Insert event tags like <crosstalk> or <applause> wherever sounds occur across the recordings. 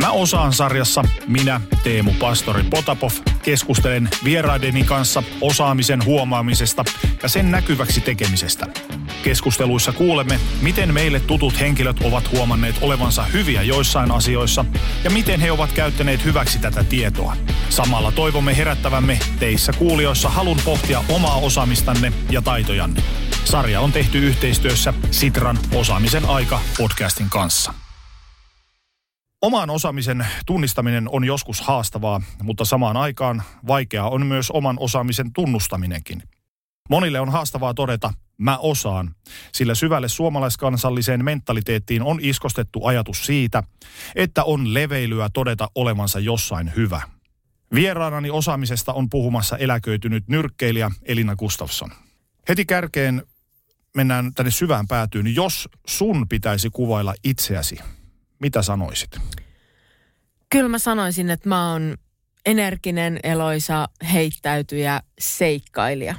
Mä osaan sarjassa, minä, Teemu Pastori Potapov, keskustelen vieraideni kanssa osaamisen huomaamisesta ja sen näkyväksi tekemisestä. Keskusteluissa kuulemme, miten meille tutut henkilöt ovat huomanneet olevansa hyviä joissain asioissa ja miten he ovat käyttäneet hyväksi tätä tietoa. Samalla toivomme herättävämme teissä kuulijoissa halun pohtia omaa osaamistanne ja taitojanne. Sarja on tehty yhteistyössä Sitran Osaamisen aika podcastin kanssa. Oman osaamisen tunnistaminen on joskus haastavaa, mutta samaan aikaan vaikeaa on myös oman osaamisen tunnustaminenkin. Monille on haastavaa todeta, mä osaan, sillä syvälle suomalaiskansalliseen mentaliteettiin on iskostettu ajatus siitä, että on leveilyä todeta olevansa jossain hyvä. Vieraanani osaamisesta on puhumassa eläköitynyt nyrkkeilijä Elina Gustafsson. Heti kärkeen mennään tänne syvään päätyyn. Jos sun pitäisi kuvailla itseäsi, mitä sanoisit? Kyllä mä sanoisin, että mä oon energinen, eloisa, heittäytyjä, seikkailija.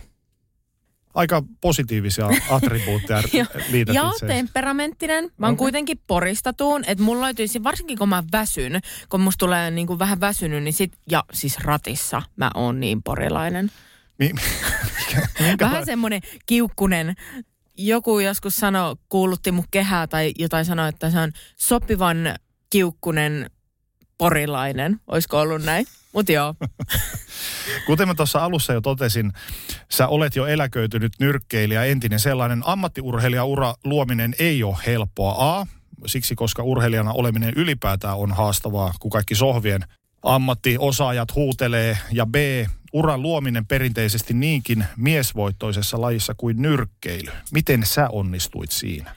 Aika positiivisia <laughs> attribuutteja liität Ja itseesi. temperamenttinen. Mä oon Okei. kuitenkin poristatuun, että mulla löytyisi, varsinkin kun mä väsyn, kun musta tulee niin kuin vähän väsynyt, niin sit, ja siis ratissa mä oon niin porilainen. Mi- <laughs> Vähän semmoinen kiukkunen. Joku joskus sanoi, kuulutti mun kehää tai jotain sanoi, että se on sopivan kiukkunen porilainen. Olisiko ollut näin? Mut joo. <laughs> Kuten mä tuossa alussa jo totesin, sä olet jo eläköitynyt nyrkkeilijä, entinen sellainen. Ammattiurheilijaura luominen ei ole helppoa. A, siksi koska urheilijana oleminen ylipäätään on haastavaa, kun kaikki sohvien ammattiosaajat huutelee. Ja B, uran luominen perinteisesti niinkin miesvoittoisessa lajissa kuin nyrkkeily. Miten sä onnistuit siinä?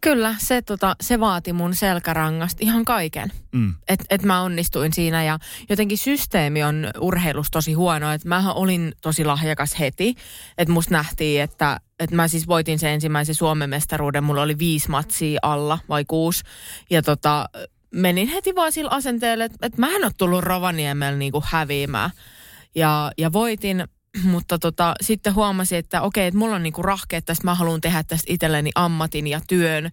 Kyllä, se, tota, se vaati mun selkärangasta ihan kaiken. Mm. Että et mä onnistuin siinä ja jotenkin systeemi on urheilussa tosi huono. Että mähän olin tosi lahjakas heti. Että musta nähtiin, että et mä siis voitin sen ensimmäisen Suomen mestaruuden. Mulla oli viisi matsia alla vai kuusi. Ja tota, menin heti vaan sillä asenteella, että et mä en ole tullut Rovaniemellä niinku häviämään. Ja, ja voitin, <clears throat> mutta tota, sitten huomasin, että okei, että mulla on niinku rahkeet tästä, mä haluan tehdä tästä itselleni ammatin ja työn.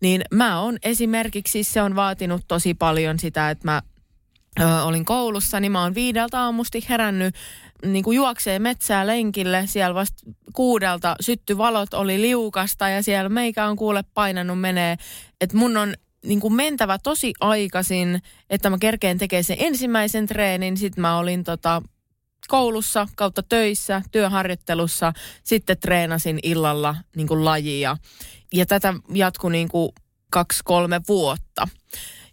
Niin mä on esimerkiksi, se on vaatinut tosi paljon sitä, että mä ö, olin koulussa, niin mä oon viideltä aamusti herännyt niin kuin juoksee metsää lenkille. Siellä vasta kuudelta syttyvalot oli liukasta ja siellä meikä on kuule painanut menee. Että mun on niin kuin mentävä tosi aikaisin, että mä kerkeen tekemään sen ensimmäisen treenin. Sitten mä olin tota, koulussa kautta töissä, työharjoittelussa. Sitten treenasin illalla niin kuin lajia. Ja tätä jatkui niin kuin kaksi-kolme vuotta.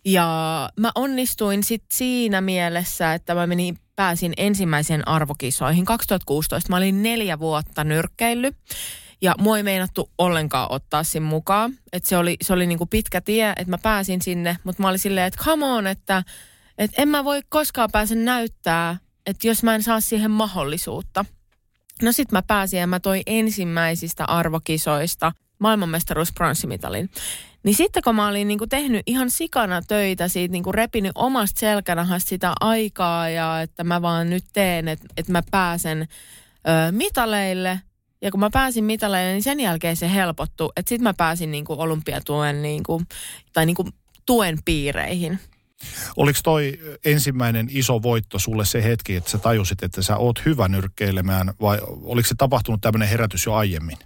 Ja mä onnistuin sitten siinä mielessä, että mä menin, pääsin ensimmäiseen arvokisoihin 2016. Mä olin neljä vuotta nyrkkeillyt. Ja mua ei meinattu ollenkaan ottaa siinä mukaan. Että se oli, se oli niinku pitkä tie, että mä pääsin sinne. Mutta mä olin silleen, että come on, että, että en mä voi koskaan pääse näyttää, että jos mä en saa siihen mahdollisuutta. No sit mä pääsin ja mä toin ensimmäisistä arvokisoista maailmanmestaruus pronssimitalin. Niin sitten kun mä olin niinku tehnyt ihan sikana töitä siitä, niinku repinyt omasta selkänahasta sitä aikaa ja että mä vaan nyt teen, että, että mä pääsen ö, mitaleille. Ja kun mä pääsin mitaleille, niin sen jälkeen se helpottui. Että sitten mä pääsin niinku olympiatuen niinku, tai niinku tuen piireihin. Oliko toi ensimmäinen iso voitto sulle se hetki, että sä tajusit, että sä oot hyvä nyrkkeilemään vai oliko se tapahtunut tämmöinen herätys jo aiemmin?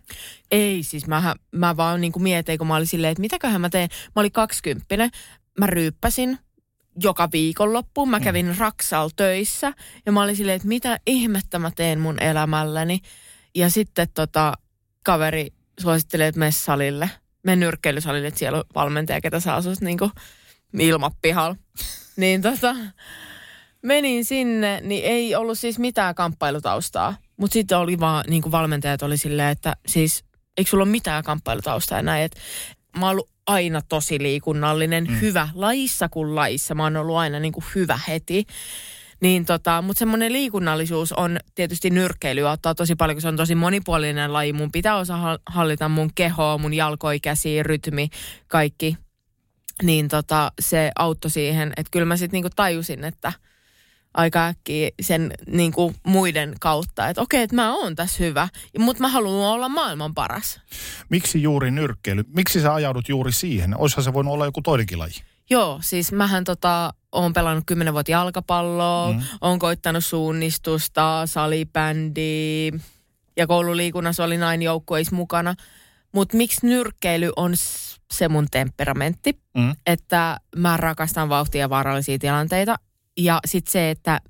Ei, siis mä, mä vaan niin kuin mietin, kun mä olin silleen, että mitäköhän mä teen. Mä olin kaksikymppinen, mä ryyppäsin joka viikonloppu. Mä kävin mm. Raksal töissä ja mä olin silleen, että mitä ihmettä mä teen mun elämälläni. Ja sitten tota, kaveri suosittelee, että mene salille. Mene nyrkkeilysalille, että siellä on valmentaja, ketä saa sus niin kuin ilmapihalla. niin tota, menin sinne, niin ei ollut siis mitään kamppailutaustaa. Mutta sitten oli vaan, niin kuin valmentajat oli silleen, että siis eikö sulla ole mitään kamppailutaustaa ja näin. Et mä oon ollut aina tosi liikunnallinen, mm. hyvä lajissa kuin lajissa. Mä oon ollut aina niin kuin hyvä heti. Niin tota, mutta semmoinen liikunnallisuus on tietysti nyrkkeily auttaa tosi paljon, kun se on tosi monipuolinen laji. Mun pitää osaa hallita mun kehoa, mun jalkoi, käsi, rytmi, kaikki. Niin tota, se auttoi siihen, että kyllä mä sitten niinku tajusin, että – aika äkkiä sen niin kuin muiden kautta, että okei, että mä oon tässä hyvä, mutta mä haluan olla maailman paras. Miksi juuri nyrkkeily? Miksi sä ajaudut juuri siihen? Oishan se voinut olla joku toinenkin laji. Joo, siis mähän tota, oon pelannut kymmenen vuotta jalkapalloa, mm. oon koittanut suunnistusta, salibändiä ja koululiikunnassa olin aina joukkueissa mukana. Mutta miksi nyrkkeily on se mun temperamentti, mm. että mä rakastan vauhtia ja vaarallisia tilanteita ja sitten se, että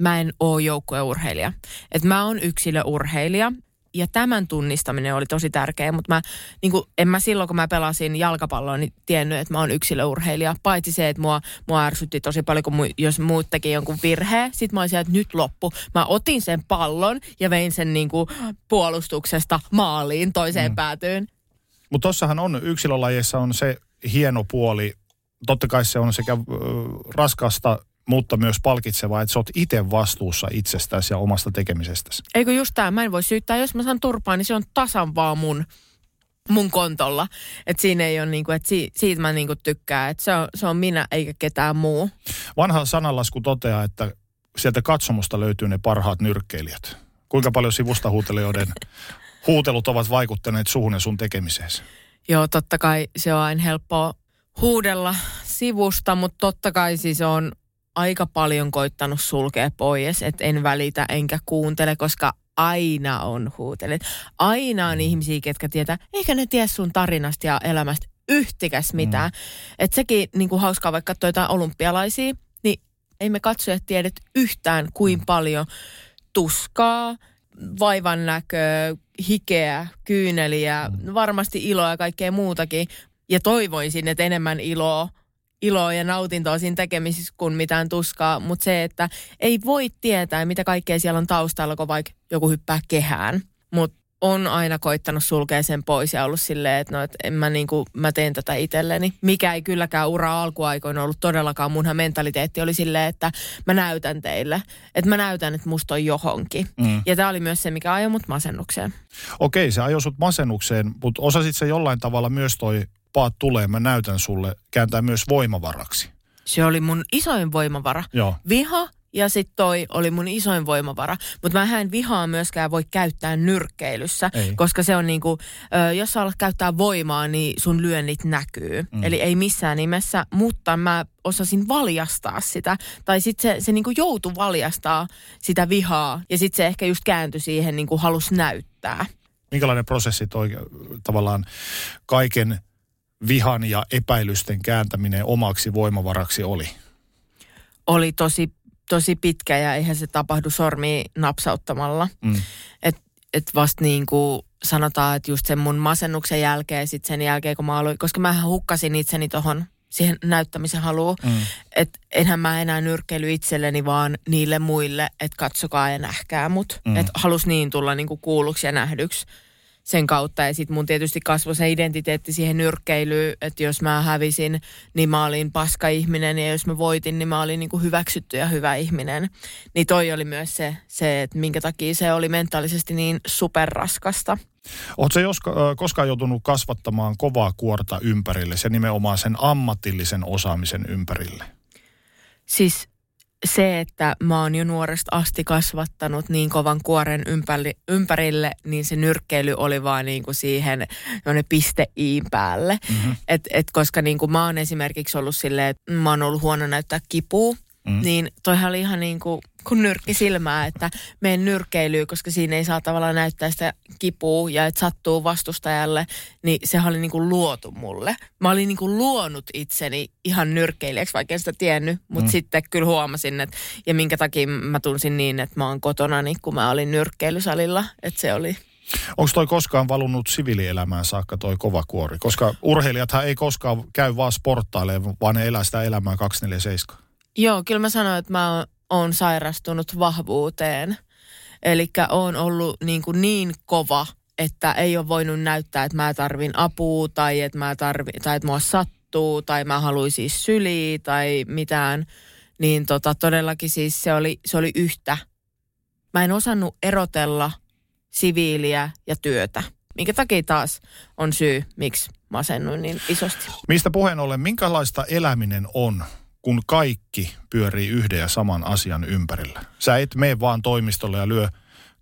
mä en ole joukkueurheilija. Että mä oon yksilöurheilija ja tämän tunnistaminen oli tosi tärkeä, mutta mä, niin kuin, en mä silloin, kun mä pelasin jalkapalloa, niin tiennyt, että mä oon yksilöurheilija. Paitsi se, että mua, mua ärsytti tosi paljon, kun mu, jos muut teki jonkun virheen, sit mä olisin, että nyt loppu. Mä otin sen pallon ja vein sen niin kuin, puolustuksesta maaliin toiseen mm. päätyyn. Mutta tossahan on, yksilölajeissa on se hieno puoli, totta kai se on sekä äh, raskasta mutta myös palkitsevaa, että sä oot itse vastuussa itsestäsi ja omasta tekemisestäsi. Eikö just tämä, mä en voi syyttää, jos mä saan turpaa, niin se on tasan vaan mun, mun kontolla. Että siinä ei ole niinku, että si, siitä mä niinku tykkään, että se on, se on minä eikä ketään muu. Vanha sananlasku toteaa, että sieltä katsomusta löytyy ne parhaat nyrkkeilijät. Kuinka paljon sivustahuutelijoiden <laughs> huutelut ovat vaikuttaneet suhun ja sun tekemiseesi? Joo, totta kai se on aina helppoa huudella sivusta, mutta totta kai siis on aika paljon koittanut sulkea pois, että en välitä enkä kuuntele, koska aina on huutelet. Aina on ihmisiä, ketkä tietää, eikä ne tiedä sun tarinasta ja elämästä yhtikäs mitään. Mm. Että sekin niin kuin hauskaa, vaikka katsoa jotain olympialaisia, niin ei me katsojat tiedet yhtään, kuin mm. paljon tuskaa, vaivan näköä, hikeä, kyyneliä, mm. varmasti iloa ja kaikkea muutakin. Ja toivoisin, että enemmän iloa iloa ja nautintoa siinä tekemisissä kuin mitään tuskaa, mutta se, että ei voi tietää, mitä kaikkea siellä on taustalla, kun vaikka joku hyppää kehään. Mutta on aina koittanut sulkea sen pois ja ollut silleen, että no, et en mä, niinku, mä teen tätä itselleni. Mikä ei kylläkään ura alkuaikoina ollut todellakaan. Munhan mentaliteetti oli silleen, että mä näytän teille. Että mä näytän, että musta on johonkin. Mm. Ja tämä oli myös se, mikä ajoi mut masennukseen. Okei, se ajoi sut masennukseen, mutta osasit se jollain tavalla myös toi paat tulee, mä näytän sulle, kääntää myös voimavaraksi. Se oli mun isoin voimavara. Joo. Viha ja sitten toi oli mun isoin voimavara. Mutta mä en vihaa myöskään voi käyttää nyrkkeilyssä, ei. koska se on niinku, jos sä alat käyttää voimaa, niin sun lyönnit näkyy. Mm. Eli ei missään nimessä, mutta mä osasin valjastaa sitä. Tai sitten se, se niinku joutui valjastaa sitä vihaa ja sitten se ehkä just kääntyi siihen niinku halus näyttää. Minkälainen prosessi toi tavallaan kaiken vihan ja epäilysten kääntäminen omaksi voimavaraksi oli? Oli tosi, tosi pitkä ja eihän se tapahdu sormi napsauttamalla. Mm. Et, et vasta niin kuin sanotaan, että just sen mun masennuksen jälkeen, sitten sen jälkeen kun mä aloin, koska mä hukkasin itseni tuohon siihen näyttämisen haluun. Mm. Että enhän mä enää nyrkkeily itselleni, vaan niille muille, että katsokaa ja nähkää mut. Mm. Että halus niin tulla niinku kuulluksi ja nähdyksi sen kautta. Ja sitten mun tietysti kasvoi se identiteetti siihen nyrkkeilyyn, että jos mä hävisin, niin mä olin paska ihminen. Ja jos mä voitin, niin mä olin niin kuin hyväksytty ja hyvä ihminen. Niin toi oli myös se, se, että minkä takia se oli mentaalisesti niin superraskasta. Oletko jos, koskaan joutunut kasvattamaan kovaa kuorta ympärille, ja nimenomaan sen ammatillisen osaamisen ympärille? Siis se, että mä oon jo nuoresta asti kasvattanut niin kovan kuoren ympäri, ympärille, niin se nyrkkeily oli vaan niin kuin siihen piste iin päälle. Mm-hmm. Et, et koska niin kuin mä oon esimerkiksi ollut silleen, että mä oon ollut huono näyttää kipua, mm. niin toihan oli ihan niin kuin kun nyrkki silmää, että menen nyrkkeilyyn, koska siinä ei saa tavallaan näyttää sitä kipua ja että sattuu vastustajalle, niin se oli niin kuin luotu mulle. Mä olin niin kuin luonut itseni ihan nyrkkeilijäksi, vaikka en sitä tiennyt, mutta mm. sitten kyllä huomasin, että ja minkä takia mä tunsin niin, että mä oon kotona, niin kun mä olin nyrkkeilysalilla, että se oli Onko toi koskaan valunut siviilielämään saakka toi kova kuori? Koska urheilijathan ei koskaan käy vaan sporttailemaan, vaan ne elää sitä elämää 247. Joo, kyllä mä sanoin, että mä oon sairastunut vahvuuteen. Eli on ollut niin, kuin niin kova, että ei ole voinut näyttää, että mä tarvin apua tai että, mä tarvin, tai että mua sattuu tai mä haluaisin syliä tai mitään. Niin tota, todellakin siis se oli, se oli yhtä. Mä en osannut erotella siviiliä ja työtä. Minkä takia taas on syy, miksi masennuin niin isosti. Mistä puheen ollen, minkälaista eläminen on, kun kaikki pyörii yhden ja saman asian ympärillä? Sä et mene vaan toimistolle ja lyö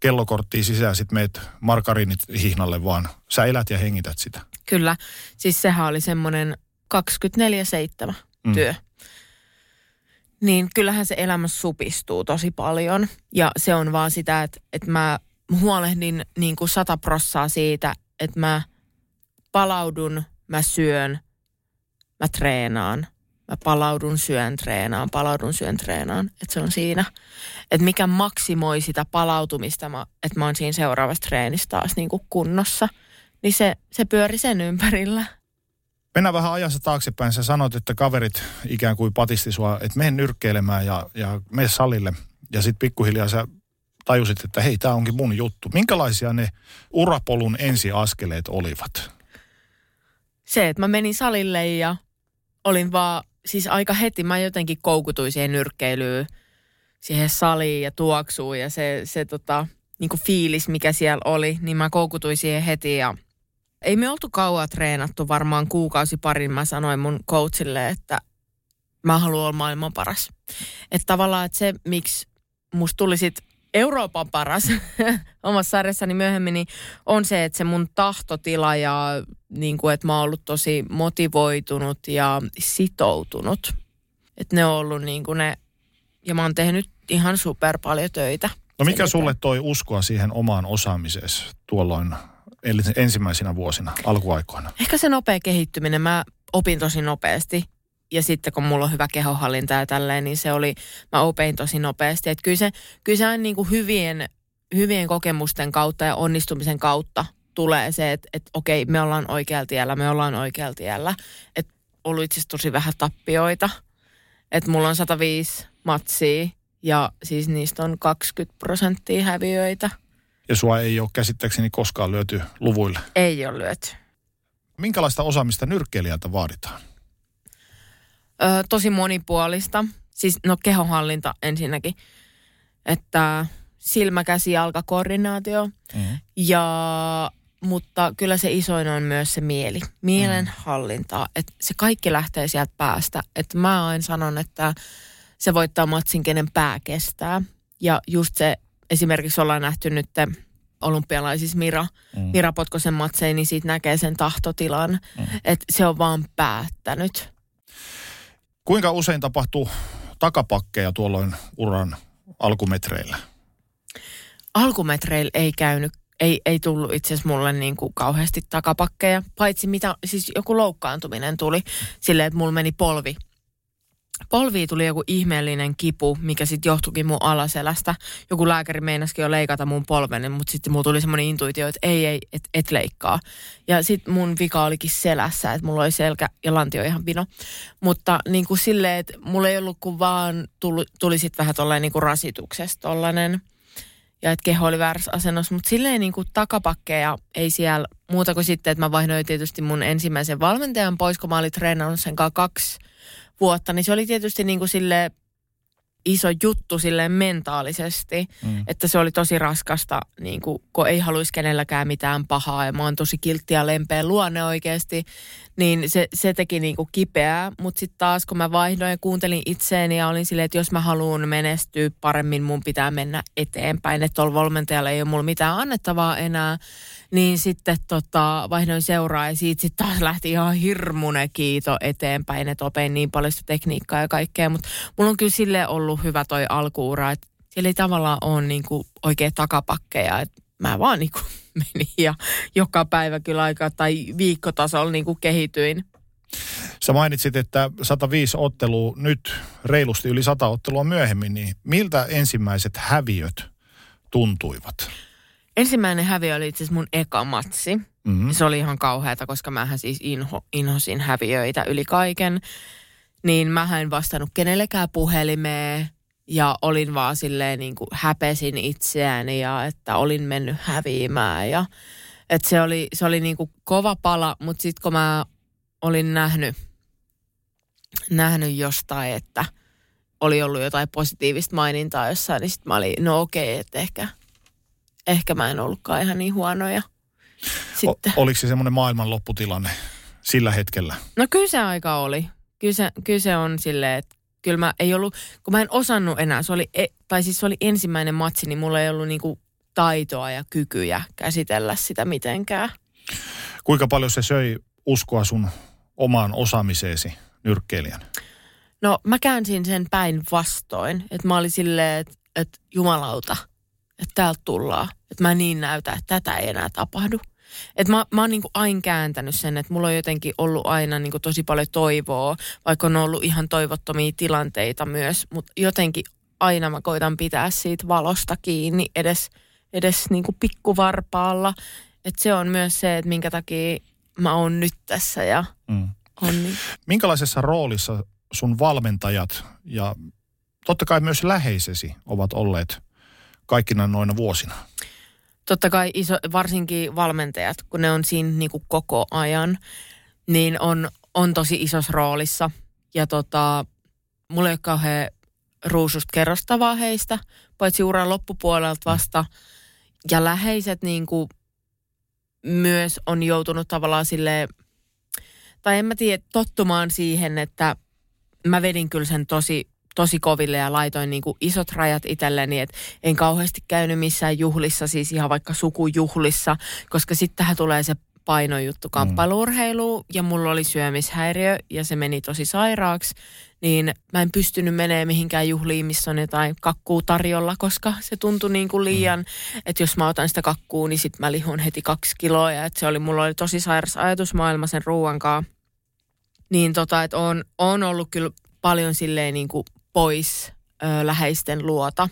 kellokorttia sisään, sit meet margarinit hihnalle, vaan sä elät ja hengität sitä. Kyllä, siis sehän oli semmoinen 24-7 Mm. työ. Niin kyllähän se elämä supistuu tosi paljon. Ja se on vaan sitä, että, että mä huolehdin niin kuin sata prossaa siitä, että mä palaudun, mä syön, mä treenaan. Mä palaudun, syön, treenaan, palaudun, syön, treenaan. Että se on siinä. Että mikä maksimoi sitä palautumista, mä, että mä oon siinä seuraavassa treenissä taas niin kuin kunnossa. Niin se, se pyöri sen ympärillä. Mennään vähän ajassa taaksepäin. Sä sanoit, että kaverit ikään kuin patisti sua, että mene nyrkkeilemään ja, ja mene salille. Ja sitten pikkuhiljaa sä tajusit, että hei, tämä onkin mun juttu. Minkälaisia ne urapolun ensiaskeleet olivat? se, että mä menin salille ja olin vaan, siis aika heti mä jotenkin koukutuin siihen nyrkkeilyyn, siihen saliin ja tuoksuun ja se, se tota, niin kuin fiilis, mikä siellä oli, niin mä koukutuin siihen heti ja ei me oltu kauan treenattu, varmaan kuukausi parin mä sanoin mun coachille, että mä haluan olla maailman paras. Että tavallaan, että se, miksi musta tuli sit Euroopan paras <laughs> omassa sarjassani myöhemmin, niin on se, että se mun tahtotila ja niin kuin, että mä oon ollut tosi motivoitunut ja sitoutunut. Että ne on ollut niin kuin ne, ja mä oon tehnyt ihan super paljon töitä. No mikä sulle toi uskoa siihen omaan osaamiseen tuolloin ensimmäisinä vuosina, alkuaikoina? Ehkä se nopea kehittyminen, mä opin tosi nopeasti. Ja sitten kun mulla on hyvä kehohallinta ja tälleen, niin se oli, mä opin tosi nopeasti. Että kyllä se, kyllä se aina niin kuin hyvien, hyvien kokemusten kautta ja onnistumisen kautta tulee se, että, että okei, me ollaan oikealla tiellä, me ollaan oikealla tiellä. Että ollut itse tosi vähän tappioita. Että mulla on 105 matsia ja siis niistä on 20 prosenttia häviöitä. Ja sua ei ole käsittääkseni koskaan lyöty luvuille. Ei ole lyöty. Minkälaista osaamista nyrkkeilijältä vaaditaan? Ö, tosi monipuolista. Siis no kehonhallinta ensinnäkin. Että silmä, käsi, jalka, koordinaatio. Mm. Ja, mutta kyllä se isoin on myös se mieli. Mielenhallinta. Että se kaikki lähtee sieltä päästä. Että mä aina sanon, että se voittaa matsin, kenen pää kestää. Ja just se, esimerkiksi ollaan nähty nyt olympialaisissa Mira, Mm. Mira Potkosen matseja, niin siitä näkee sen tahtotilan. Mm. Että se on vaan päättänyt. Kuinka usein tapahtuu takapakkeja tuolloin uran alkumetreillä? alkumetreillä ei käynyt, ei, ei tullut itse asiassa mulle niin kuin kauheasti takapakkeja, paitsi mitä, siis joku loukkaantuminen tuli silleen, että mulla meni polvi. Polviin tuli joku ihmeellinen kipu, mikä sitten johtuikin mun alaselästä. Joku lääkäri meinasikin jo leikata mun polven, mutta sitten mulla tuli semmoinen intuitio, että ei, ei, et, et leikkaa. Ja sitten mun vika olikin selässä, että mulla oli selkä ja lantio ihan vino. Mutta niin kuin silleen, että mulla ei ollut kuin vaan, tuli, tuli sitten vähän tollainen niin kuin rasituksesta tollainen ja että keho oli väärässä asennossa, mutta silleen niin kuin takapakkeja ei siellä muuta kuin sitten, että mä vaihdoin tietysti mun ensimmäisen valmentajan pois, kun mä olin treenannut sen kaksi vuotta, niin se oli tietysti niin kuin sille iso juttu silleen mentaalisesti, Mm. että se oli tosi raskasta, niin kuin, kun ei haluaisi kenelläkään mitään pahaa ja mä oon tosi kiltti ja lempeä luonne oikeasti, niin se, se teki niin kuin kipeää, mutta sitten taas kun mä vaihdoin ja kuuntelin itseäni ja olin silleen, että jos mä haluan menestyä paremmin, mun pitää mennä eteenpäin, että tuolla valmentajalla ei ole mulla mitään annettavaa enää, niin sitten tota, vaihdoin seuraa ja siitä sitten taas lähti ihan hirmuinen kiito eteenpäin, että opin niin paljon sitä tekniikkaa ja kaikkea, mutta mulla on kyllä sille ollut hyvä toi alkuura, että siellä ei tavallaan ole niinku oikein takapakkeja, että mä vaan niinku <laughs> menin ja joka päivä kyllä aika tai viikkotasolla niinku kehityin. Sä mainitsit, että 105 ottelua nyt reilusti yli 100 ottelua myöhemmin, niin miltä ensimmäiset häviöt tuntuivat? Ensimmäinen häviö oli itse asiassa mun eka matsi. Mm-hmm. Se oli ihan kauheata, koska mähän siis inho, inhosin häviöitä yli kaiken. Niin mä en vastannut kenellekään puhelimeen ja olin vaan silleen niin kuin häpesin itseäni ja että olin mennyt häviämään. Ja, että se oli, se oli niin kuin kova pala, mutta sitten kun mä olin nähnyt, nähnyt jostain, että oli ollut jotain positiivista mainintaa jossain, niin sitten mä olin, no okei, okay, että ehkä, ehkä mä en ollutkaan ihan niin huono. Ja sitten. O, oliko se semmoinen maailman lopputilanne sillä hetkellä? No kyllä se aika oli. Kyllä se, kyllä se on silleen, että kyllä mä ei ollut, kun mä en osannut enää, se oli, e, tai siis se oli ensimmäinen matsi, niin mulla ei ollut niinku taitoa ja kykyjä käsitellä sitä mitenkään. Kuinka paljon se söi uskoa sun omaan osaamiseesi nyrkkeilijän? No mä käänsin sen päin vastoin, että mä olin silleen, että, että jumalauta, että täältä tullaan. Että mä niin näytä, että tätä ei enää tapahdu. Et mä, mä oon niinku aina kääntänyt sen, että mulla on jotenkin ollut aina niinku tosi paljon toivoa, vaikka on ollut ihan toivottomia tilanteita myös, mutta jotenkin aina mä koitan pitää siitä valosta kiinni edes, edes niinku pikkuvarpaalla. Et se on myös se, että minkä takia mä oon nyt tässä ja mm. on niin. Minkälaisessa roolissa sun valmentajat ja totta kai myös läheisesi ovat olleet kaikkina noina vuosina? totta kai iso, varsinkin valmentajat, kun ne on siinä niin kuin koko ajan, niin on, on tosi isossa roolissa. Ja tota, mulla ei ole kauhean ruususta kerrostavaa heistä, paitsi uran loppupuolelta vasta. Ja läheiset niin kuin myös on joutunut tavallaan sille tai en mä tiedä, tottumaan siihen, että mä vedin kyllä sen tosi tosi koville ja laitoin niin kuin isot rajat itselleni, että en kauheasti käynyt missään juhlissa, siis ihan vaikka sukujuhlissa, koska sittenhän tulee se painojuttu mm. ja mulla oli syömishäiriö ja se meni tosi sairaaksi, niin mä en pystynyt menemään mihinkään juhliin, missä on jotain kakkuu tarjolla, koska se tuntui niin kuin liian, mm. että jos mä otan sitä kakkuu, niin sit mä lihun heti kaksi kiloa ja että se oli, mulla oli tosi sairas ajatusmaailma sen ruuankaan. Niin tota, että on, on ollut kyllä paljon silleen niin kuin pois ö, läheisten luota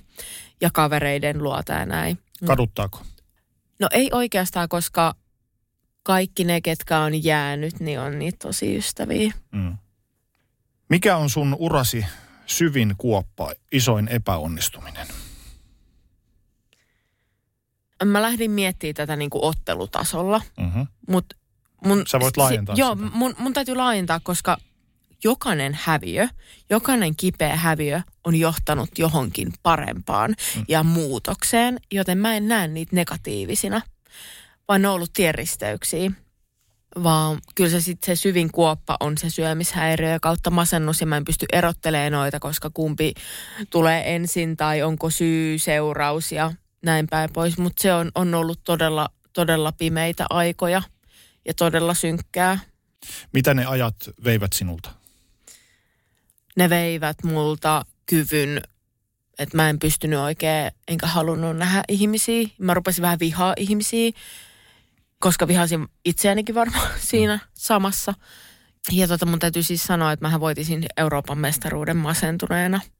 ja kavereiden luota ja näin. Kaduttaako? No ei oikeastaan, koska kaikki ne, ketkä on jäänyt, niin on niitä tosi ystäviä. Mm. Mikä on sun urasi syvin kuoppa, isoin epäonnistuminen? Mä lähdin miettimään tätä niin kuin ottelutasolla, mm-hmm. mutta mun... Sä voit laajentaa si- Joo, mun, mun täytyy laajentaa, koska jokainen häviö, jokainen kipeä häviö on johtanut johonkin parempaan mm. ja muutokseen, joten mä en näe niitä negatiivisina, vaan ne on ollut tienristeyksiä. Vaan kyllä se sitten se syvin kuoppa on se syömishäiriö kautta masennus ja mä en pysty erottelemaan noita, koska kumpi tulee ensin tai onko syy, seuraus ja näin päin pois. Mutta se on, on ollut todella, todella pimeitä aikoja ja todella synkkää. Mitä ne ajat veivät sinulta? Ne veivät multa kyvyn, että mä en pystynyt oikein, enkä halunnut nähdä ihmisiä. Mä rupesin vähän vihaa ihmisiä, koska vihasin itseänikin varmaan <laughs> siinä samassa. Ja tota, mun täytyy siis sanoa, että mä voitisin Euroopan mestaruuden masentuneena –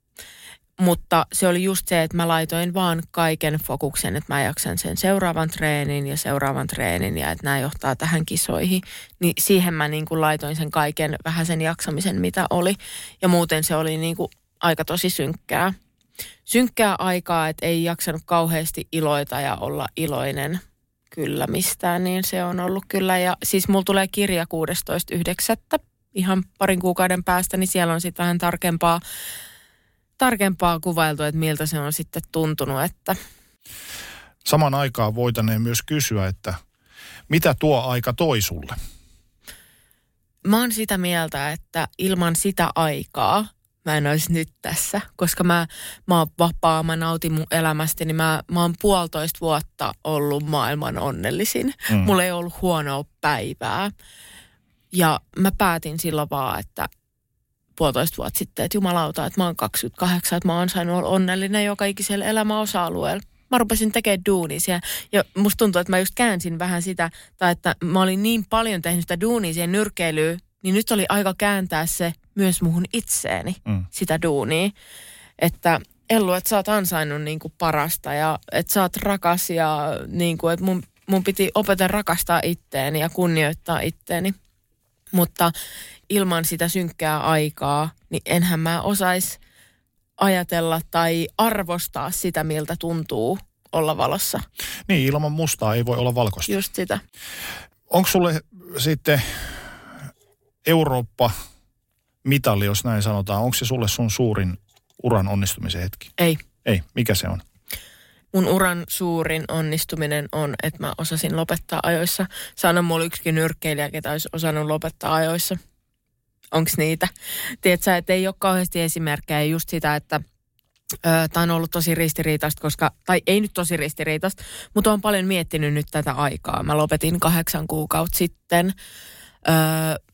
mutta se oli just se, että mä laitoin vaan kaiken fokuksen, että mä jaksan sen seuraavan treenin ja seuraavan treenin ja että nämä johtaa tähän kisoihin. Niin siihen mä niin kuin laitoin sen kaiken vähän sen jaksamisen, mitä oli. Ja muuten se oli niin kuin aika tosi synkkää. Synkkää aikaa, että ei jaksanut kauheasti iloita ja olla iloinen kyllä mistään, niin se on ollut kyllä. Ja siis mulla tulee kirja 16.9. ihan parin kuukauden päästä, niin siellä on sitten vähän tarkempaa tarkempaa kuvailtu, että miltä se on sitten tuntunut. Että. Saman aikaan voitaneen myös kysyä, että mitä tuo aika toi sulle? Mä oon sitä mieltä, että ilman sitä aikaa mä en olisi nyt tässä, koska mä, mä oon vapaa, mä nautin mun elämästä, niin mä, mä oon puolitoista vuotta ollut maailman onnellisin. Mm. Mulla ei ollut huonoa päivää. Ja mä päätin silloin vaan, että puolitoista vuotta sitten, että jumalauta, että mä oon 28, että mä oon saanut olla onnellinen joka ikisellä elämäosa-alueella. Mä rupesin tekemään duunia siellä, ja musta tuntuu, että mä just käänsin vähän sitä, tai että mä olin niin paljon tehnyt sitä duunia siihen niin nyt oli aika kääntää se myös muhun itseeni, mm. sitä duunia. Että Ellu, että sä oot ansainnut niin kuin parasta ja että sä oot rakas ja niin kuin, että mun, mun piti opetella rakastaa itteeni ja kunnioittaa itteeni. Mutta ilman sitä synkkää aikaa, niin enhän mä osais ajatella tai arvostaa sitä, miltä tuntuu olla valossa. Niin, ilman mustaa ei voi olla valkoista. Just sitä. Onko sulle sitten Eurooppa mitali, jos näin sanotaan, onko se sulle sun suurin uran onnistumisen hetki? Ei. Ei, mikä se on? Mun uran suurin onnistuminen on, että mä osasin lopettaa ajoissa. Sano mulla yksikin nyrkkeilijä, ketä olisi osannut lopettaa ajoissa. Onks niitä? Tiedätkö, että ei ole kauheasti esimerkkejä just sitä, että Tämä on ollut tosi ristiriitaista, koska, tai ei nyt tosi ristiriitaista, mutta on paljon miettinyt nyt tätä aikaa. Mä lopetin kahdeksan kuukautta sitten öö,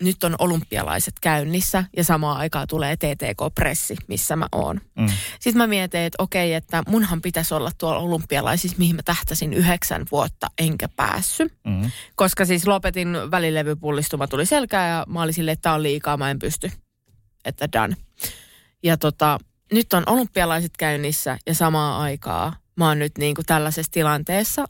nyt on olympialaiset käynnissä ja samaan aikaan tulee TTK-pressi, missä mä oon. Mm. Sitten mä mietin, että okei, että munhan pitäisi olla tuolla olympialaisissa, mihin mä tähtäsin yhdeksän vuotta, enkä päässyt. Mm. Koska siis lopetin välilevypullistuma, tuli selkää ja mä olin silleen, että tää on liikaa, mä en pysty. Että done. Ja tota, nyt on olympialaiset käynnissä ja samaan aikaa mä oon nyt niin kuin tällaisessa tilanteessa,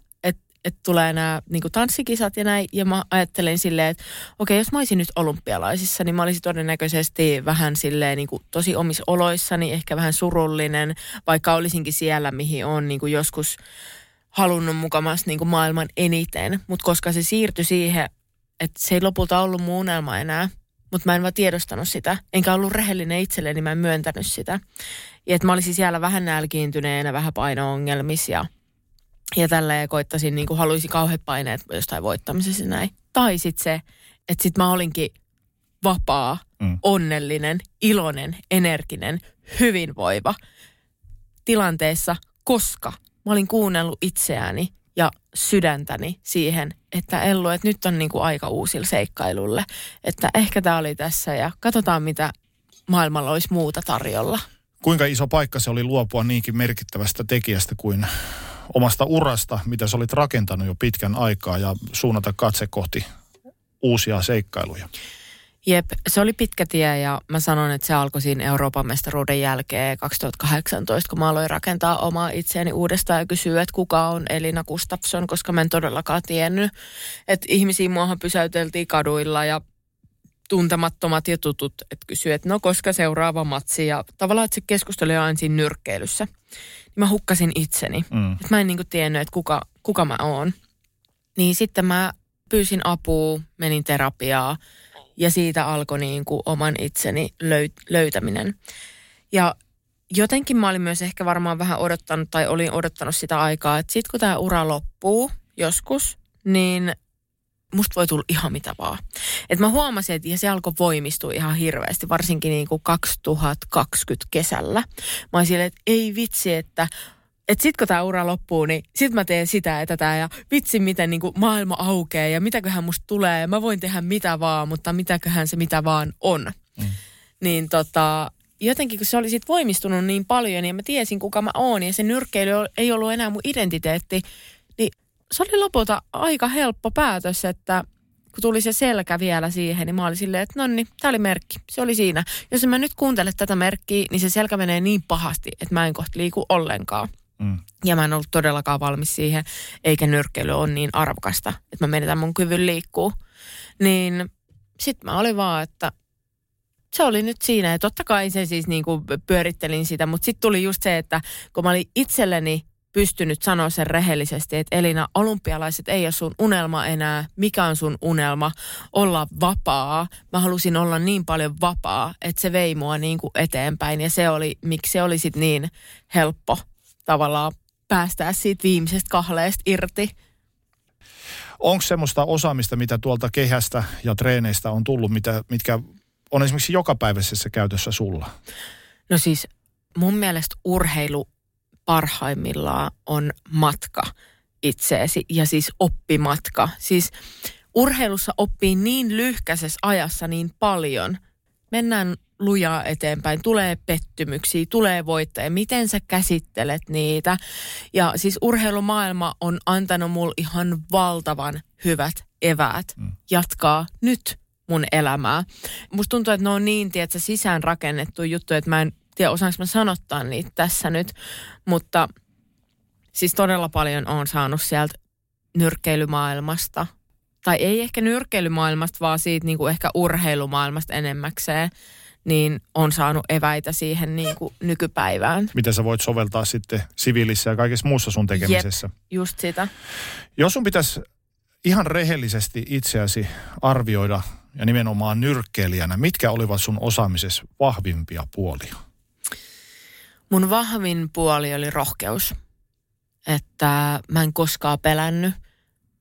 että tulee nämä niin tanssikisat ja näin. Ja mä ajattelen silleen, että okei, jos mä olisin nyt olympialaisissa, niin mä olisin todennäköisesti vähän silleen niin kuin tosi omissa oloissani, ehkä vähän surullinen, vaikka olisinkin siellä, mihin on niin kuin joskus halunnut mukamassa niin kuin maailman eniten. Mutta koska se siirtyi siihen, että se ei lopulta ollut mun unelma enää, mutta mä en vaan tiedostanut sitä. Enkä ollut rehellinen itselleni, mä en myöntänyt sitä. Ja että mä olisin siellä vähän nälkiintyneenä, vähän paino-ongelmissa ja – ja tälleen koittasin, niin kuin haluaisin kauheat paineet jostain voittamisessa näin. Tai sitten se, että sitten mä olinkin vapaa, mm. onnellinen, iloinen, energinen, hyvinvoiva tilanteessa, koska mä olin kuunnellut itseäni ja sydäntäni siihen, että Ellu, että nyt on niin kuin aika uusille seikkailulle. Että ehkä tämä oli tässä ja katsotaan, mitä maailmalla olisi muuta tarjolla. Kuinka iso paikka se oli luopua niinkin merkittävästä tekijästä kuin omasta urasta, mitä sä olit rakentanut jo pitkän aikaa ja suunnata katse kohti uusia seikkailuja? Jep, se oli pitkä tie ja mä sanon, että se alkoi siinä Euroopan mestaruuden jälkeen 2018, kun mä aloin rakentaa omaa itseäni uudestaan ja kysyä, että kuka on Elina Gustafsson, koska mä en todellakaan tiennyt. Että ihmisiä muahan pysäyteltiin kaduilla ja tuntemattomat ja tutut, että kysyy, että no koska seuraava matsi ja tavallaan, että se keskustelu on aina siinä nyrkkeilyssä mä hukkasin itseni. Mm. Et mä en niinku tiennyt, että kuka, kuka mä oon. Niin sitten mä pyysin apua, menin terapiaa ja siitä alkoi niinku oman itseni löy- löytäminen. Ja jotenkin mä olin myös ehkä varmaan vähän odottanut tai olin odottanut sitä aikaa, että sitten kun tämä ura loppuu joskus, niin musta voi tulla ihan mitä vaan. Et mä huomasin, että ja se alkoi voimistua ihan hirveästi, varsinkin niin kuin 2020 kesällä. Mä olin silleen, että ei vitsi, että että sit kun tämä ura loppuu, niin sit mä teen sitä ja tätä ja vitsi miten niin kuin maailma aukeaa ja mitäköhän musta tulee. Mä voin tehdä mitä vaan, mutta mitäköhän se mitä vaan on. Mm. Niin tota, jotenkin kun se oli sit voimistunut niin paljon niin mä tiesin kuka mä oon ja se nyrkkeily ei ollut enää mun identiteetti, se oli lopulta aika helppo päätös, että kun tuli se selkä vielä siihen, niin mä olin silleen, että no niin, tämä oli merkki. Se oli siinä. Jos mä nyt kuuntele tätä merkkiä, niin se selkä menee niin pahasti, että mä en kohta liiku ollenkaan. Mm. Ja mä en ollut todellakaan valmis siihen, eikä nyrkkeily ole niin arvokasta, että mä menetän mun kyvyn liikkuu. Niin sit mä olin vaan, että se oli nyt siinä. Ja totta kai se siis niin kuin pyörittelin sitä, mutta sitten tuli just se, että kun mä olin itselleni pystynyt sanoa sen rehellisesti, että Elina, olympialaiset ei ole sun unelma enää. Mikä on sun unelma? Olla vapaa. Mä halusin olla niin paljon vapaa, että se vei mua niin kuin eteenpäin. Ja se oli, miksi se oli sitten niin helppo tavallaan päästää siitä viimeisestä kahleesta irti. Onko semmoista osaamista, mitä tuolta kehästä ja treeneistä on tullut, mitä, mitkä on esimerkiksi jokapäiväisessä käytössä sulla? No siis mun mielestä urheilu parhaimmillaan on matka itseesi ja siis oppimatka. Siis urheilussa oppii niin lyhkäisessä ajassa niin paljon. Mennään lujaa eteenpäin, tulee pettymyksiä, tulee voittajia, miten sä käsittelet niitä. Ja siis urheilumaailma on antanut mulle ihan valtavan hyvät eväät mm. jatkaa nyt mun elämää. Musta tuntuu, että ne on niin, tiedätkö, sisään rakennettu juttu, että mä en tiedä, osaanko mä sanottaa niitä tässä nyt. Mutta siis todella paljon on saanut sieltä nyrkkeilymaailmasta. Tai ei ehkä nyrkkeilymaailmasta, vaan siitä niin kuin ehkä urheilumaailmasta enemmäkseen niin on saanut eväitä siihen niin kuin nykypäivään. Mitä sä voit soveltaa sitten siviilissä ja kaikessa muussa sun tekemisessä. Jep, just sitä. Jos sun pitäisi ihan rehellisesti itseäsi arvioida ja nimenomaan nyrkkeilijänä, mitkä olivat sun osaamisessa vahvimpia puolia? Mun vahvin puoli oli rohkeus. Että mä en koskaan pelännyt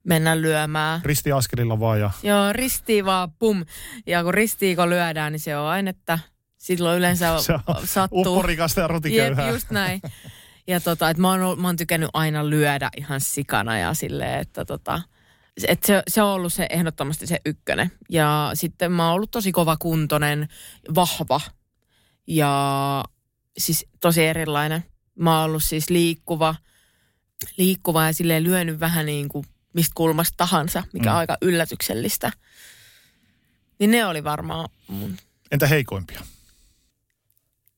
mennä lyömään. Risti askelilla vaan ja... Joo, ristiin vaan pum. Ja kun ristiiko lyödään, niin se on aina, että silloin yleensä <laughs> Se on sattuu. upporikasta ja Jep, rutiköyhää. just näin. Ja tota, että mä oon, mä oon tykännyt aina lyödä ihan sikana ja silleen, että tota, et se, se on ollut se ehdottomasti se ykkönen. Ja sitten mä oon ollut tosi kova kuntoinen, vahva ja siis tosi erilainen. Mä oon ollut siis liikkuva, liikkuva ja silleen lyönyt vähän niin kuin mistä kulmasta tahansa, mikä Mm. on aika yllätyksellistä. Niin ne oli varmaan mun Entä heikoimpia?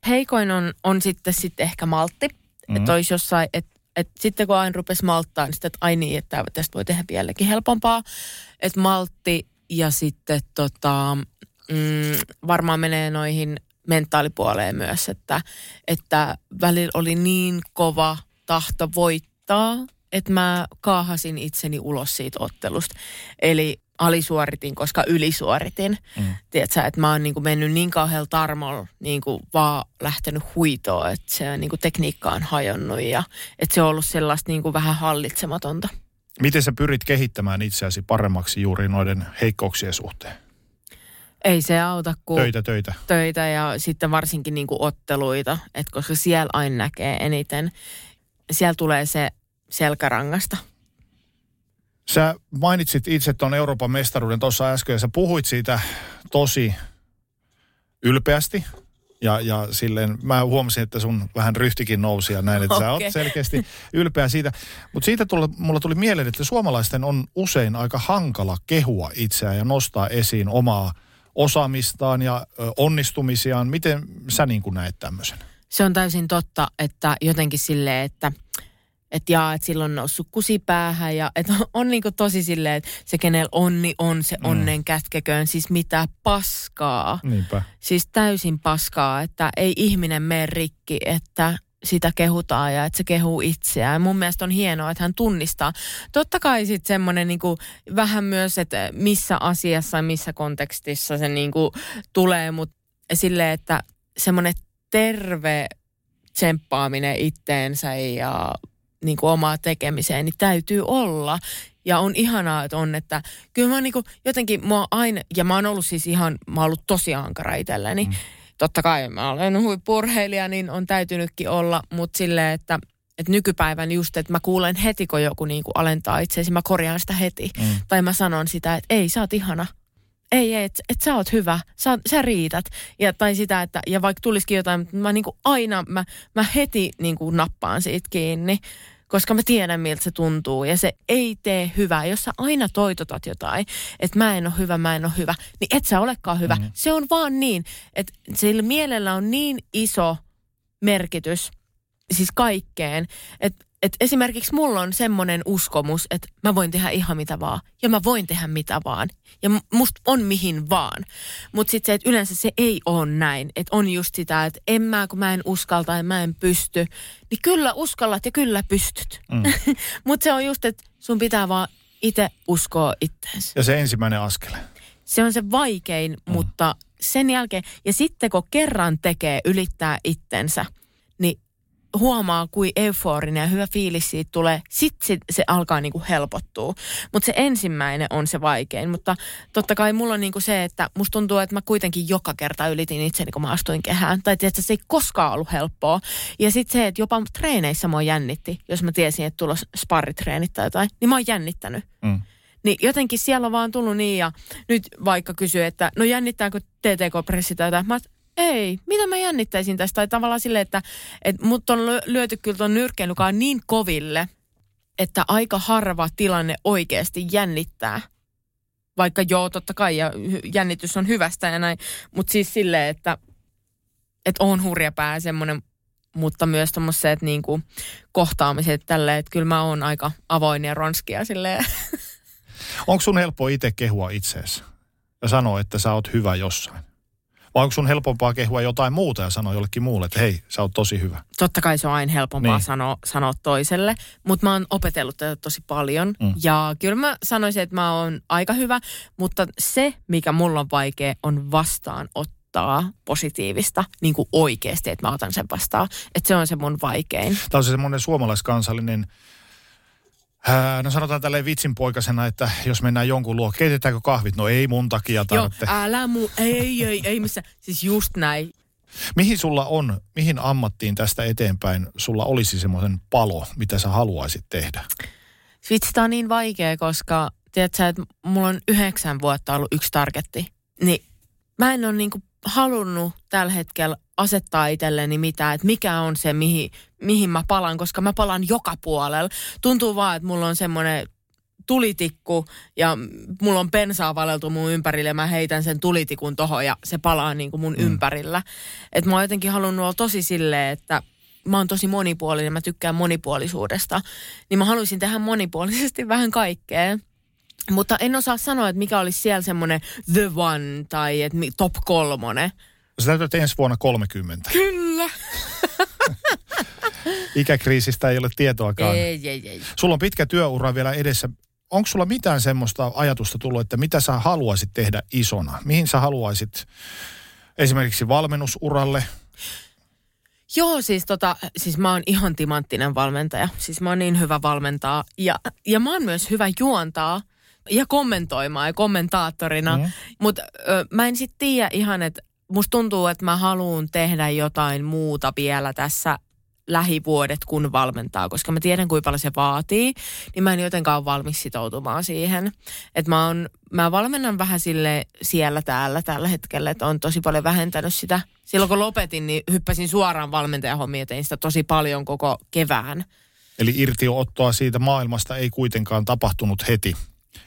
heikoin on, on sitten, sitten ehkä maltti. Mm. Että olisi jossain, että et sitten kun aina rupesi malttaa, niin sitten, että ai niin, että tästä voi tehdä vieläkin helpompaa. Että maltti ja sitten tota, mm, varmaan menee noihin mentaalipuoleen myös, että, että välillä oli niin kova tahto voittaa, että mä kaahasin itseni ulos siitä ottelusta. Eli alisuoritin, koska ylisuoritin. Mm. Tiedätkö, että mä oon niinku mennyt niin kauhealla tarmolla niinku vaan lähtenyt huitoon, että se niinku tekniikka on hajonnut ja että se on ollut sellaista niinku vähän hallitsematonta. Miten sä pyrit kehittämään itseäsi paremmaksi juuri noiden heikkouksien suhteen? Ei se auta kuin Töitä, töitä. töitä ja sitten varsinkin niinku otteluita, että koska siellä aina näkee eniten. Siellä tulee se selkärangasta. Sä mainitsit itse tuon Euroopan mestaruuden tuossa äsken ja sä puhuit siitä tosi ylpeästi. Ja, ja silleen, mä huomasin, että sun vähän ryhtikin nousi ja näin, että sä oot selkeästi ylpeä siitä. Mutta siitä tuli, mulla tuli mieleen, että suomalaisten on usein aika hankala kehua itseään ja nostaa esiin omaa osaamistaan ja onnistumisiaan. Miten sä niin kuin näet tämmöisen? Se on täysin totta, että jotenkin silleen, että että jaa, että silloin on noussut kusipäähän ja että on, on niinku tosi silleen, että se kenellä onni on, se Mm. onnen kätkeköön. Siis mitä paskaa. Niinpä. Siis täysin paskaa, että ei ihminen mene rikki, että sitä kehutaan ja että se kehuu itseään. Mun mielestä on hienoa, että hän tunnistaa. Totta kai sitten semmoinen niinku, vähän myös, että missä asiassa ja missä kontekstissa se niinku tulee, mutta silleen, että semmoinen terve tsemppaaminen itteensä ja niin omaa tekemiseen, niin täytyy olla. Ja on ihanaa, että on, että kyllä mä niinku jotenkin, mua aina, ja mä oon ollut siis ihan, mä oon ollut tosi ankara itselleni. Mm. Totta kai mä olen huippurheilija, niin on täytynytkin olla, mutta silleen, että, että nykypäivän just, että mä kuulen heti, kun joku niinku alentaa itseäsi, mä korjaan sitä heti. Mm. Tai mä sanon sitä, että ei, sä oot ihana. Ei, ei, että et sä oot hyvä, sä, sä riität. Ja, tai sitä, että ja vaikka tulisikin jotain, mä niinku aina, mä, mä heti niinku nappaan siitä kiinni, koska mä tiedän miltä se tuntuu. Ja se ei tee hyvää. Jos sä aina toitotat jotain, että mä en ole hyvä, mä en ole hyvä, niin et sä olekaan hyvä. Mm. Se on vaan niin, että sillä mielellä on niin iso merkitys, siis kaikkeen, että et esimerkiksi mulla on semmoinen uskomus, että mä voin tehdä ihan mitä vaan. Ja mä voin tehdä mitä vaan. Ja musta on mihin vaan. Mutta sitten se, että yleensä se ei ole näin. Että on just sitä, että en mä, kun mä en uskalta ja mä en pysty. Niin kyllä uskallat ja kyllä pystyt. Mm. <laughs> Mutta se on just, että sun pitää vaan itse uskoa itteensä. Ja se ensimmäinen askel. Se on se vaikein, mm. mutta sen jälkeen, ja sitten kun kerran tekee, ylittää itsensä, niin huomaa, kuin euforinen ja hyvä fiilis siitä tulee. Sitten se, se alkaa niinku helpottua. Mutta se ensimmäinen on se vaikein. Mutta totta kai mulla on niinku se, että musta tuntuu, että mä kuitenkin joka kerta ylitin itseni, kun mä astuin kehään. Tai tietysti se ei koskaan ollut helppoa. Ja sitten se, että jopa treeneissä mua jännitti, jos mä tiesin, että tulos sparritreenit tai jotain, niin mä oon jännittänyt. Mm. Niin jotenkin siellä on vaan tullut niin ja nyt vaikka kysyy, että no jännittääkö TTK-pressi tai jotain. Mä ei, mitä mä jännittäisin tästä? Tai tavallaan silleen, että, että mut on lyö- lyöty kyllä ton nyrkkeilykaan niin koville, että aika harva tilanne oikeasti jännittää. Vaikka joo, totta kai, ja jännitys on hyvästä ja näin. Mutta siis silleen, että, että on hurja pää semmoinen, mutta myös tommoset niinku kohtaamiset tälleen, että kyllä mä oon aika avoin ja ronskia silleen. <laughs> Onko sun helppo itse kehua itseesi ja sanoa, että sä oot hyvä jossain? Vai onko sun helpompaa kehua jotain muuta ja sanoa jollekin muulle, että hei, sä oot tosi hyvä? totta kai se on aina helpompaa Niin. sanoa, sanoa toiselle, mutta mä oon opetellut tätä tosi paljon. Mm. Mm. Ja kyllä mä sanoisin, että mä oon aika hyvä, mutta se, mikä mulla on vaikea, on vastaanotto. ottaa positiivista niin kuin oikeasti, että mä otan sen vastaan. Että se on se mun vaikein. Tämä on se semmoinen suomalaiskansallinen Ää, no sanotaan tälleen vitsinpoikasena, että jos mennään jonkun luo, keitetäänkö kahvit? No ei mun takia tarvitse. Joo, älä mu, ei, ei, ei missä, siis just näin. Mihin sulla on, mihin ammattiin tästä eteenpäin sulla olisi semmoisen palo, mitä sä haluaisit tehdä? Vitsi, tää on niin vaikea, koska tiedätkö, että mulla on yhdeksän vuotta ollut yksi targetti. Niin mä en ole niinku halunnut tällä hetkellä asettaa itselleni mitään, että mikä on se, mihin, mihin mä palan, koska mä palan joka puolella. Tuntuu vaan, että mulla on semmoinen tulitikku ja mulla on pensaa valeltu mun ympärille ja mä heitän sen tulitikun tohon ja se palaa niin kuin mun mm. ympärillä. Et mä oon jotenkin halunnut olla tosi silleen, että mä oon tosi monipuolinen, mä tykkään monipuolisuudesta. Niin mä haluaisin tehdä monipuolisesti <laughs> vähän kaikkea. Mutta en osaa sanoa, että mikä olisi siellä semmoinen the one tai että top kolmonen. Sä täytyy ensi vuonna 30. Kyllä. <laughs> Ikäkriisistä ei ole tietoakaan. Ei, ei, ei. Sulla on pitkä työura vielä edessä. Onko sulla mitään semmoista ajatusta tullut, että mitä sä haluaisit tehdä isona? Mihin sä haluaisit esimerkiksi valmennusuralle? Joo, siis, tota, siis mä oon ihan timanttinen valmentaja. Siis mä oon niin hyvä valmentaa. Ja, ja mä oon myös hyvä juontaa ja kommentoimaan ja kommentaattorina. Mm. Mutta mä en sitten tiedä ihan, että musta tuntuu, että mä haluan tehdä jotain muuta vielä tässä lähivuodet, kun valmentaa, koska mä tiedän, kuinka paljon se vaatii, niin mä en jotenkaan ole valmis sitoutumaan siihen. Että mä, on, mä valmennan vähän sille siellä täällä tällä hetkellä, että on tosi paljon vähentänyt sitä. Silloin kun lopetin, niin hyppäsin suoraan valmentajahommiin ja tein sitä tosi paljon koko kevään. Eli irtiottoa siitä maailmasta ei kuitenkaan tapahtunut heti.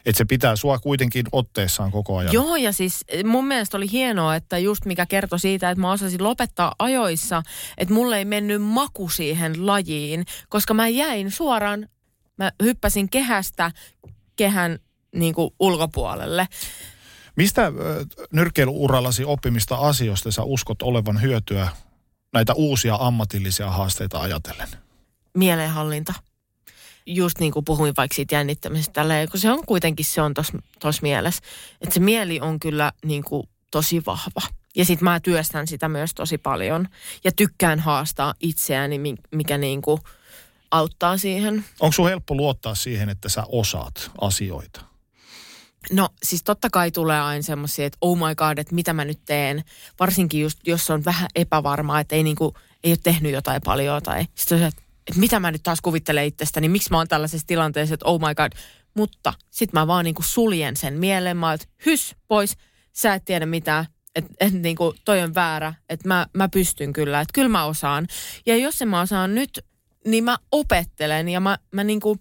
Että se pitää sua kuitenkin otteessaan koko ajan. Joo, ja siis mun mielestä oli hienoa, että just mikä kertoi siitä, että mä osasin lopettaa ajoissa, että mulle ei mennyt maku siihen lajiin, koska mä jäin suoraan, mä hyppäsin kehästä kehän niin kuin ulkopuolelle. Mistä nyrkkeilyurallasi oppimista asioista sä uskot olevan hyötyä näitä uusia ammatillisia haasteita ajatellen? Mielenhallinta just niin kuin puhuin vaikka siitä jännittämisestä, tälleen, kun se on kuitenkin, se on tuossa mielessä, että se mieli on kyllä niin kuin tosi vahva. Ja sitten mä työstän sitä myös tosi paljon ja tykkään haastaa itseäni, mikä niin kuin auttaa siihen. Onko sun helppo luottaa siihen, että sä osaat asioita? No siis totta kai tulee aina semmoisia, että oh my god, että mitä mä nyt teen. Varsinkin just, jos on vähän epävarmaa, että ei, niinku, ei ole tehnyt jotain paljon tai sitten se, että että mitä mä nyt taas kuvittelen itsestäni, miksi mä oon tällaisessa tilanteessa, että oh my god. Mutta sit mä vaan niinku suljen sen mieleen, mä että hys pois, sä et tiedä mitään, että et niinku toi on väärä, että mä, mä pystyn kyllä, että kyllä mä osaan. Ja jos se mä osaan nyt, niin mä opettelen ja mä, mä niinku,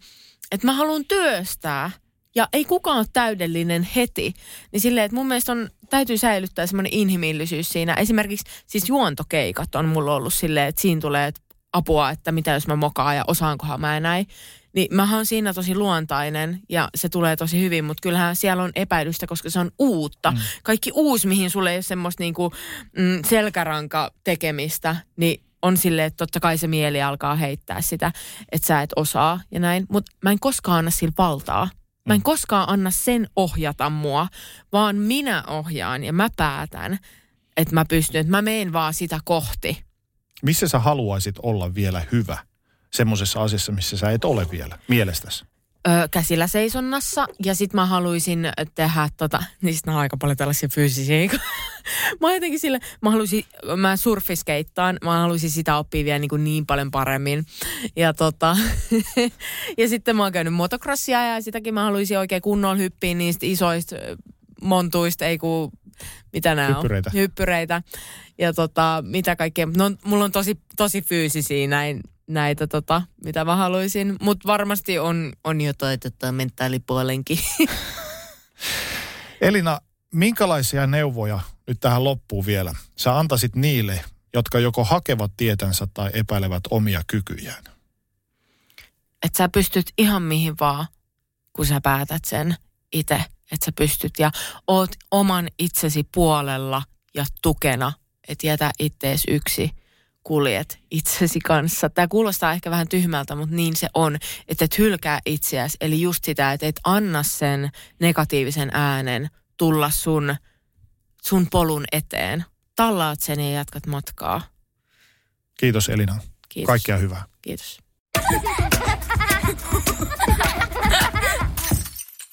että mä haluan työstää. Ja ei kukaan ole täydellinen heti. Niin silleen, että mun mielestä on, täytyy säilyttää semmoinen inhimillisyys siinä. Esimerkiksi siis juontokeikat on mulla ollut silleen, että siinä tulee, että apua, että mitä jos mä mokaan ja osaankohan mä näin. Niin mä oon siinä tosi luontainen ja se tulee tosi hyvin, mutta kyllähän siellä on epäilystä, koska se on uutta. Mm. Kaikki uusi, mihin sulle ei ole semmoista niinku, mm, selkäranka tekemistä, niin on silleen, että totta kai se mieli alkaa heittää sitä, että sä et osaa ja näin. Mutta mä en koskaan anna sillä valtaa. Mä en mm. koskaan anna sen ohjata mua, vaan minä ohjaan ja mä päätän, että mä pystyn, että mä meen vaan sitä kohti missä sä haluaisit olla vielä hyvä semmoisessa asiassa, missä sä et ole vielä mielestäsi? Öö, käsillä seisonnassa ja sitten mä haluaisin tehdä tota, <laughs> niistä on aika paljon tällaisia fyysisiä. <laughs> mä jotenkin sille, mä haluaisin, mä surfiskeittaan, mä haluaisin sitä oppia vielä niin, kuin niin paljon paremmin. Ja tota, <laughs> ja sitten mä oon käynyt motocrossia ja sitäkin mä haluaisin oikein kunnolla hyppiä niistä isoista montuista, ei kun mitä nämä Hyppyreitä. on? Hyppyreitä. Ja tota, mitä kaikkea. No, mulla on tosi, tosi fyysisiä näin, näitä, tota, mitä mä haluaisin. Mutta varmasti on, on jotain tota, mentaalipuolenkin. <laughs> Elina, minkälaisia neuvoja nyt tähän loppuun vielä sä antaisit niille, jotka joko hakevat tietänsä tai epäilevät omia kykyjään? Että sä pystyt ihan mihin vaan, kun sä päätät sen itse että sä pystyt ja oot oman itsesi puolella ja tukena, että jätä ittees yksi kuljet itsesi kanssa. Tämä kuulostaa ehkä vähän tyhmältä, mutta niin se on, että et hylkää itseäsi. Eli just sitä, että et anna sen negatiivisen äänen tulla sun, sun polun eteen, tallaat sen ja jatkat matkaa. Kiitos Elina. Kiitos. Kaikkea hyvää. Kiitos.